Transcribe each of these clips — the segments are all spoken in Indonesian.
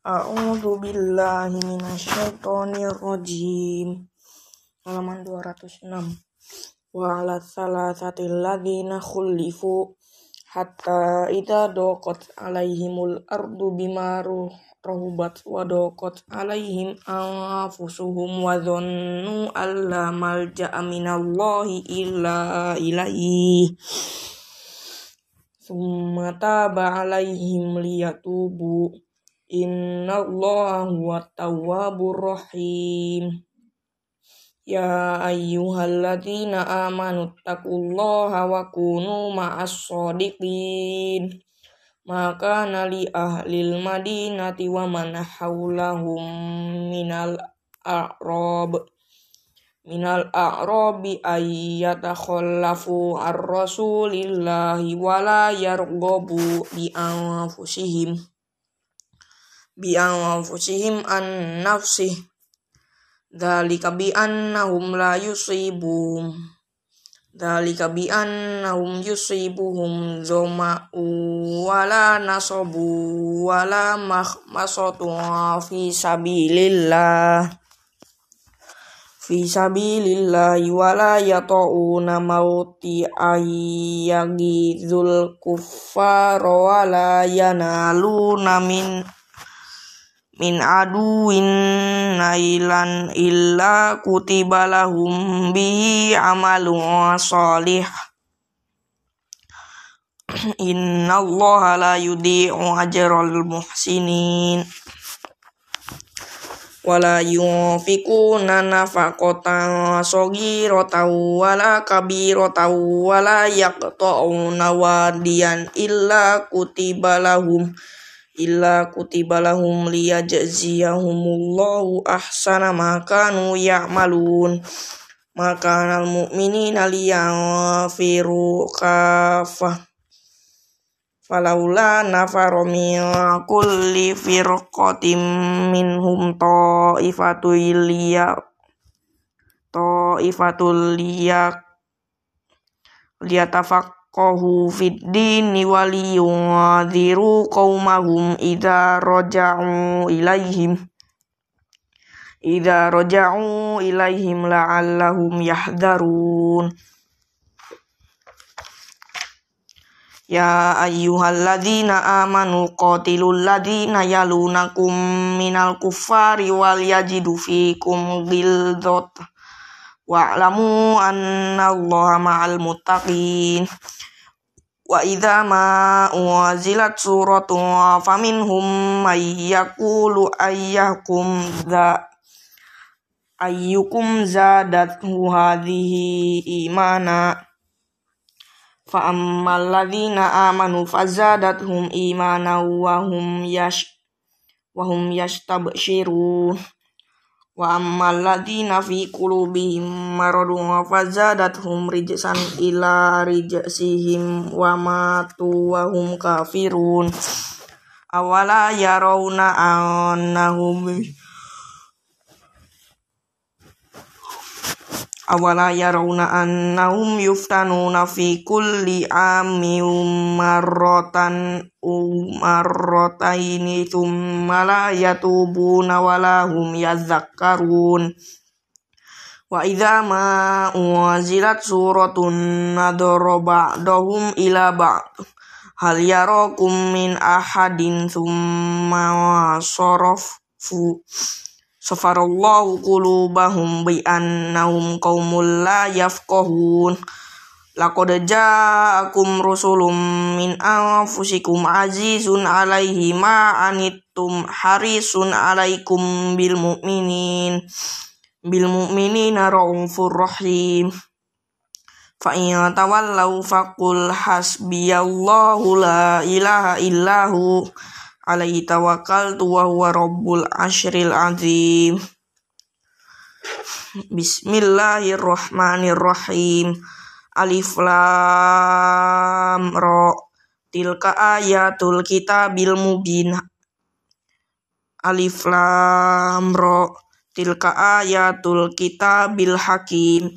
A'udzu billahi minasyaitonir rajim. Halaman 206. Wa 'ala salasatil ladzina khulifu hatta idza daqat 'alaihimul ardu bima rahubat wa daqat 'alaihim anfusuhum wa dhannu alla malja'a minallahi illa ilaihi. Summa taba 'alaihim liyatubu Inna Allah huwa tawwabur rahim. Ya ayyuhalladzina amanu taqullaha wa kunu ma'as sadiqin. Maka nali ahlil madinati wa man hawlahum minal a'rab minal a'rabi ayyatakhallafu ar-rasulillahi wa la yarghabu bi anfusihim bi anfusihim an nafsih. Dalika bi annahum la yusibuhum dalika bi annahum yusibuhum dhama'u wala nasabu wala mahmasatu fi sabilillah. Fi sabilillah wala yata'una mauti ayyagizul kuffara wala yanaluna min min aduwin nailan illa kutiba lahum bihi amalun salih. Inna Allah la yudhi'u ajral muhsinin. Wala yunfikuna nafaqatan saghiratan wala kabiratan wala yaqta'una wadiyan illa kutiba lahum illa kutiba lahum liyajziyahumullahu ahsana ma kanu ya'malun. Maka al mu'minina liyanfiru kafah falaula nafaro min kulli firqatin minhum ta'ifatul liya ta'ifatul liya yafqahu fid dini waliyunziru qaumahum idza raja'u ilaihim. Idza raja'u ilaihim la'allahum yahdharun. Ya ayyuhalladzina amanu qatilul ladzina yalunakum minal kuffari wal yajidu fikum ghilzatan wa'lamu anna allaha ma'al muttaqin. Wa idza ma unzilat suratun faminhum may yaqulu ayyakum za ayyukum zadathu hadhihi imana. Fa ammal ladzina amanu fazadathum imana wa hum yash wa hum yastabshirun wa ammal ladzina fi qulubihim maradun fazadathum rijsan ila rijsihim wa matu wa hum kafirun. Awala yarawna annahum awala yarawna annahum yuftanuna fi kulli amin marratan marrataini thumma la yatubuna wala hum yazakkarun wa idza ma unzilat suratun nadara ba'dahum ila ba'd. Hal yarakum min ahadin thumma sarafu safarallahu qulubahum bi annahum qaumul la yafqahun. Laqad ja'akum rusulun min anfusikum azizun 'alaihi ma anittum harisun 'alaikum bil mu'minin. Bil mu'minina raufur rahim. Fa in tawallaw faqul hasbiyallahu la ilaha illahu alaihi tawakkaltu wa huwa rabbul ashril azim. Bismillahirrahmanirrahim. Alif Lam Ra. Tilka ayatul kitabil mubin. Alif Lam Ra. Tilka ayatul kitabil hakim.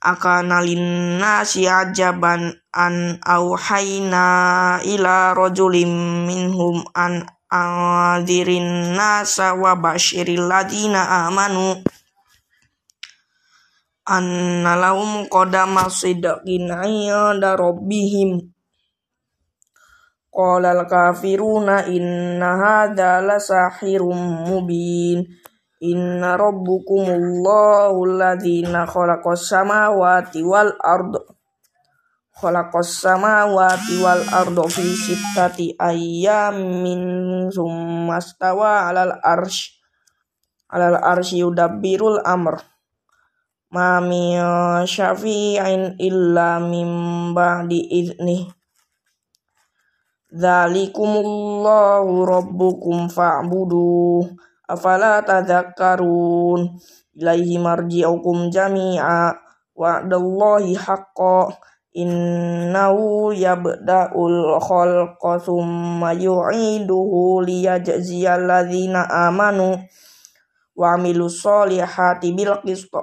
Akana linnasi ajaban an auhayna ila rajulim minhum an anzirin nasa wa basyiril ladina amanu. Anna lahum qadama sidqin 'inda rabbihim. Qala al-kafiruna inna hadha lasahirum mubin. Inna rabbukumullahu alladhina khalaqas samawati wal ard khalaqas samawati wal arda fi sittati ayyamin summa stawa 'alal arsy 'alal arsy yudabbirul amr. Ma min syafi'in illa min ba'di idnih. Dzalikumullahu rabbukum fa'budu afala tadhakkarun. Ilaihi marji'ukum jami'a wa'dallahi haqqo innahu yabda'ul khalqa thumma yu'iduhu liyajziyal ladzina amanu wa amilus solihati bil qisṭ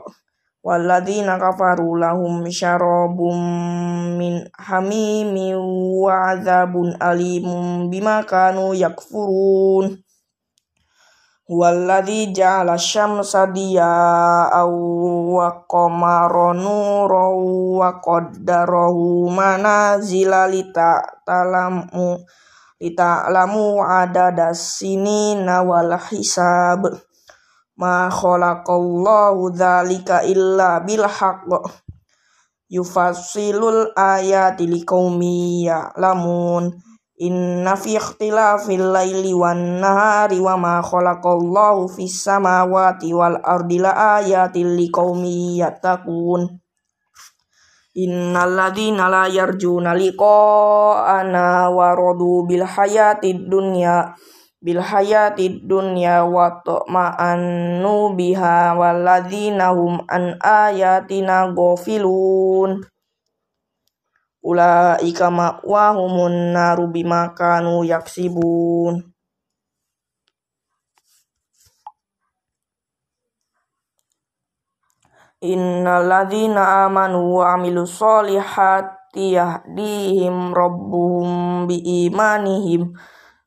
Walladzina kafaru lahum syarabum min hamimin wa azabun alimum bima kanu yakfurun Huwaladzi ja'ala syamsa diya'aw wa qamara nuran wa qaddarahu manazila lita'lamu lita'lamu adadas sinina wal hisab. Ma khalaqallahu dzalika illa bil haqq yufassilul ayati liqaumi ya'lamun inna fi ikhtilafil laili wan nahari wa ma khalaqallahu fis samawati wal ardi la ayatil liqaumi yattaqun. Innal ladzina la yarjuna liqa'ana wa radu bil hayatid dunya bil hayati dunya wa ta'ma'annu biha walladzina hum an ayatina ghafilun ulaika ma'wahumun naru bima kanu yaksibun. Innal ladzina amanu wa amilus solihati yahdihim rabbuhum bi imanihim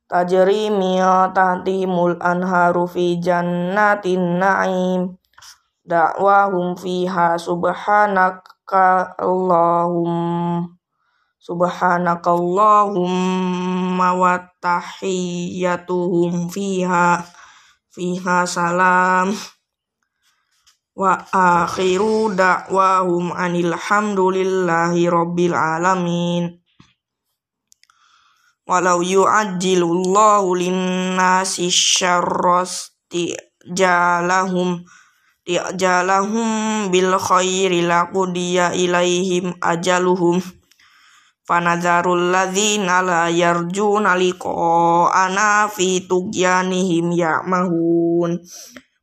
tajri tahtihimul anharu fi jannatin na'im. Da'wahum fiha subhanaka allahum subhanaka allahumma wa tahiyyatuhum fiha fiha salam. Wa akhiru da'wahum anil hamdulillahi rabbil alamin. Walau yu'ajjilullahu linnasi syarrasti jalahum jalahum bil khairi laqudiya ilaihim ajaluhum fanadzarul ladzina la yarjuna liqa'ana fi tugyanihim ya'mahun.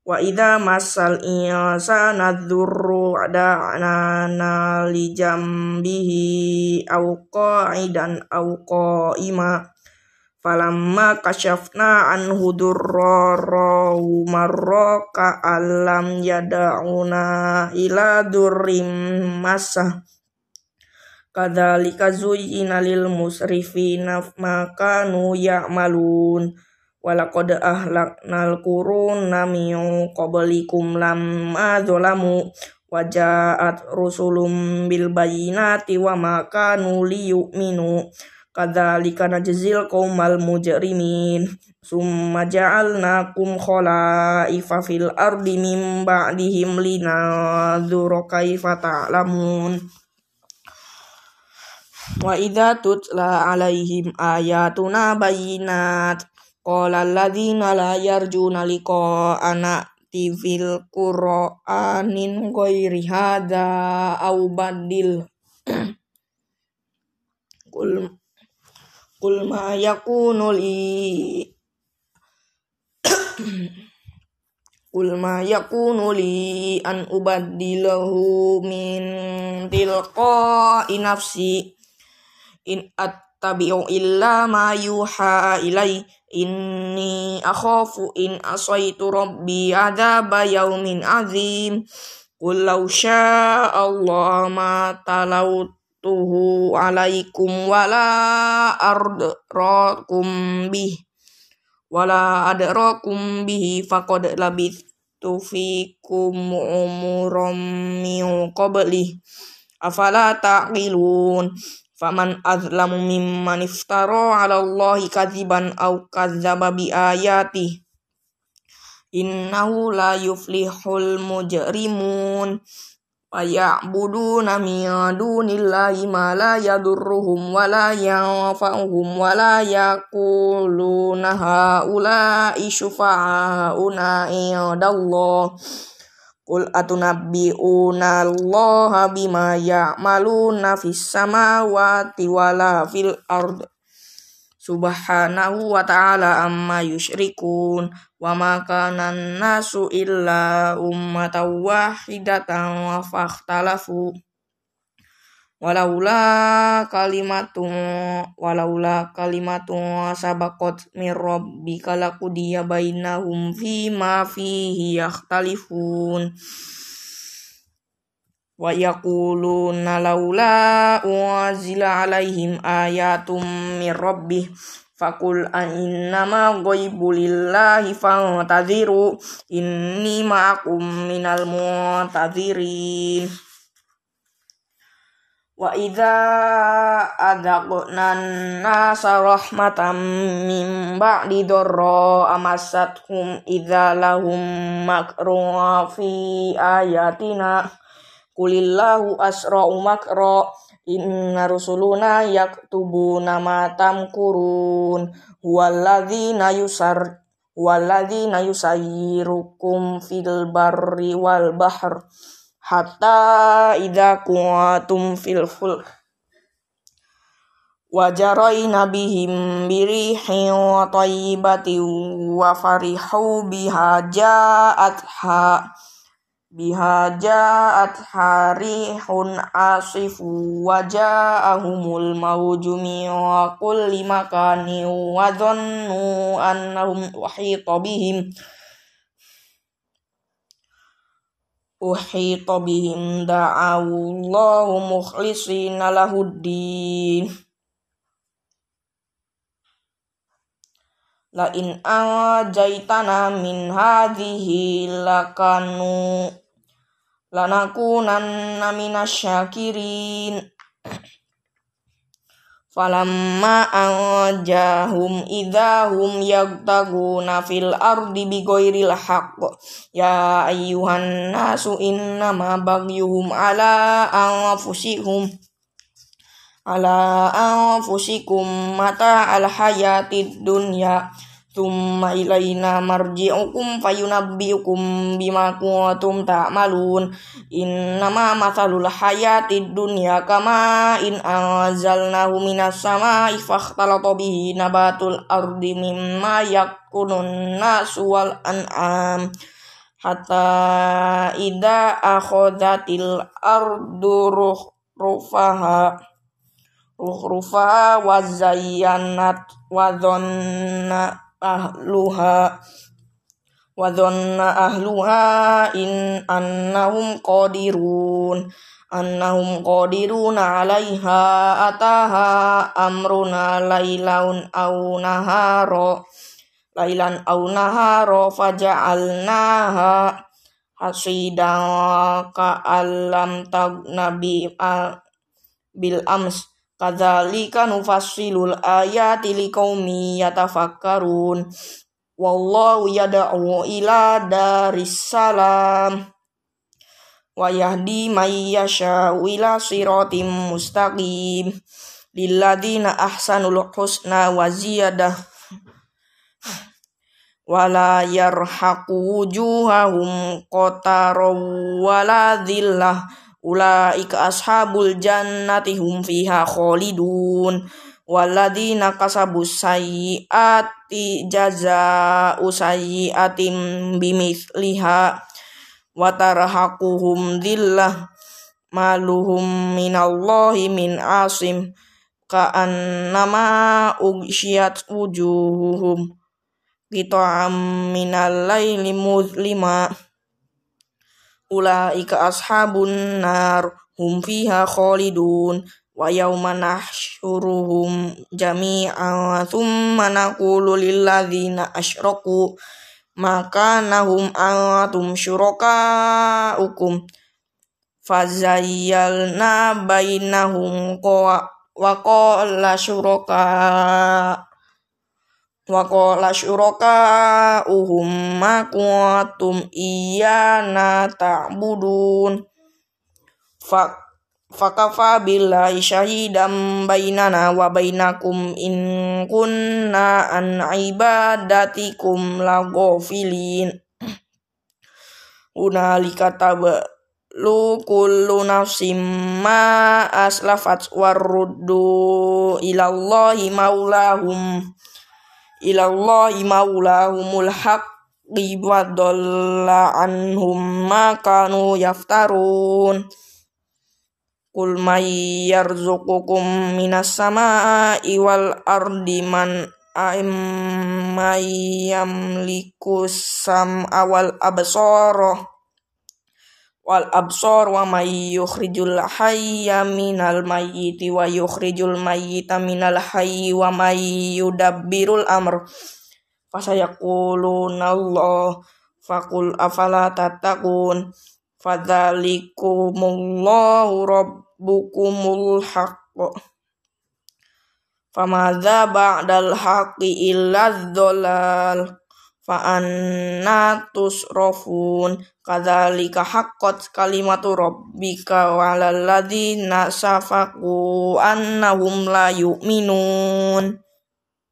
Wa idza masal insana dzurru adana li jambihi aw qa'idan aw qa'ima. Falamma kashafna anhu durrahu marra alam yada'una ila durrim masa kadzalika zuyyina lil musrifina ma kanu ya'malun Walaqad ahlaknal quruna min qablikum lamma zalamu waja'at rusulum bil bayinati wa ma kanu liyu'minu. Kadzalika najzil qaumal mujrimin. Summa ja'alnakum khalaifa fil ardi min ba'dihim linadzura kaifa ta'lamun wa idza tutla alaihim ayatuna bayinat Qala alladzina la yarjuna liqa'ana tifil qur'anin ghairi hadza au badil Qul Qul ma yakunu li. Qul ma yakunu li an ubaddilahu min tilqa'i nafsi in attabi'u illa ma yuha ilai Inni akhafu in asaitu rabbi adaba yaumin azim. Qul law Allah ma talautuhu alaikum wala ardrakum bih wala adrakum bihi faqad labithtu fikum umuram min qabli afala taqilun faman azlamu mimman iftara 'ala Allahi kadziban aw kadzdzaba bi ayati innahu la yuflihul mujrimun. Wa ya'buduna min dunillahi ma la yadurruhum wa la yanfa'uhum wa la yaquluna haula'i syufa'auna indallah Qul atunabbi'una Allah bima ya'maluna fis samawati wala fil ard. Subhanahu wa ta'ala amma yusyrikun wa ma kana nasu illa ummatan wahidatan wa fakhtalafu walaula kalimatun walaula kalimatun sabaqat min rabbika laqudiya bainahum ma fihi yakhtalifun. Wa yaquluna laula unzila alaihim ayatum min rabbih Fakul innama ghaibu lillahi fantadhiru inni ma'akum minal muntadhirin Wa idza adaqna nasa rahmatan min ba'di dharra amassatuhum idza lahum makru fi ayatina. Kulillahu asra'u makra. Inna rusuluna yaktubuna ma tamkurun. Huwalladzina yusar huwalladzina yusayyirukum fil barri wal bahr hatta idza kuntum fil fulk. Wajaraina bihim birihin tayyibatin wa farihu biha ja'atha biha ja'at harihun asifu wa ja'ahumul mawju min kulli makanin wa dhannu annahum uhita bihim da'awallahu mukhlisina lahuddin la in ajaitana min hadhihi lakanu lanakunanna minasyakirin Falamma anjahum idahum yagtaguna fil ardi bighairil haqq. Ya ayyuhan nasu innama bagyuhum ala anfusihum ala anfusikum mata al hayatid dunya Thumma ilaina marji'ukum fayunabbiukum bima kuntum ta'malun. Innama mathalul hayatid dunya kama in anzalnahu minas sama'i fakhtalata bihi nabatul ardi mimma yakunun nasu wal an'am. Hatta ida akhodatil ardu ruh rufaha wa zayyanat wa dhonna ahluha wa dhanna ahluha in annahum qadirun. Annahum qadiruna 'alaiha ataha amruna lailaun aw nahara lailan aw nahara faja'alnaha hasidan ka alam tagnabi bil ams Kadzalika nufassilul ayati liqaumi yatafakkarun. Wallahu yad'u ila daris salam wa yahdi may yasha'u ila siratim mustaqim. Lilladzina ahsanul husna wa ziyadah wala yarhaqu wujuhahum qataru wala dhillah ulaika ashabul jannati hum fiha khalidun. Waladina kasabus sayyiati jazaa'u sayyiatim bimithliha wa tarhaquhum dhillah maluhum minallahi min asim ka'annama ugsyat wujuhuhum qita'am minal laili muzlima ulaika ashabun nar hum fiha khalidun. Wa yauma nahsyuruhum jami'an thumma naqulu lilladzina asyraku maka nahum antum syurakaukum. Fazayyalna bainahum wa qala syuraka wa qala syuraka uhum ma kuntum iyana ta'budun. Fa fakafa billahi syahidam bainana wa bainakum in kunna an ibadatikum laghafilin. Unalika lu kullu nafsim ma aslafat waruddu ilallahi maulahum ilallahi maulahumul haq wa dhalla anhum ma kanu yaftarun. Qul may yarzuqukum minas sama'i wal ardi man may yamliku sam'a wal absara wal absar wa may yukhrijul hayya minal mayyiti wa yukhrijul mayyita minal hayyi wa may yudabbirul amr. Fasayaquluna Allah faqul afala tattaqun. Fadzalikumullahu rabb rabbukumul haqq. Famadza ba'dal haqqi illa dhalal fa anna tusrafun kadzalika haqqat kalimatu rabbika walal ladzina safaqu annahum la yu'minun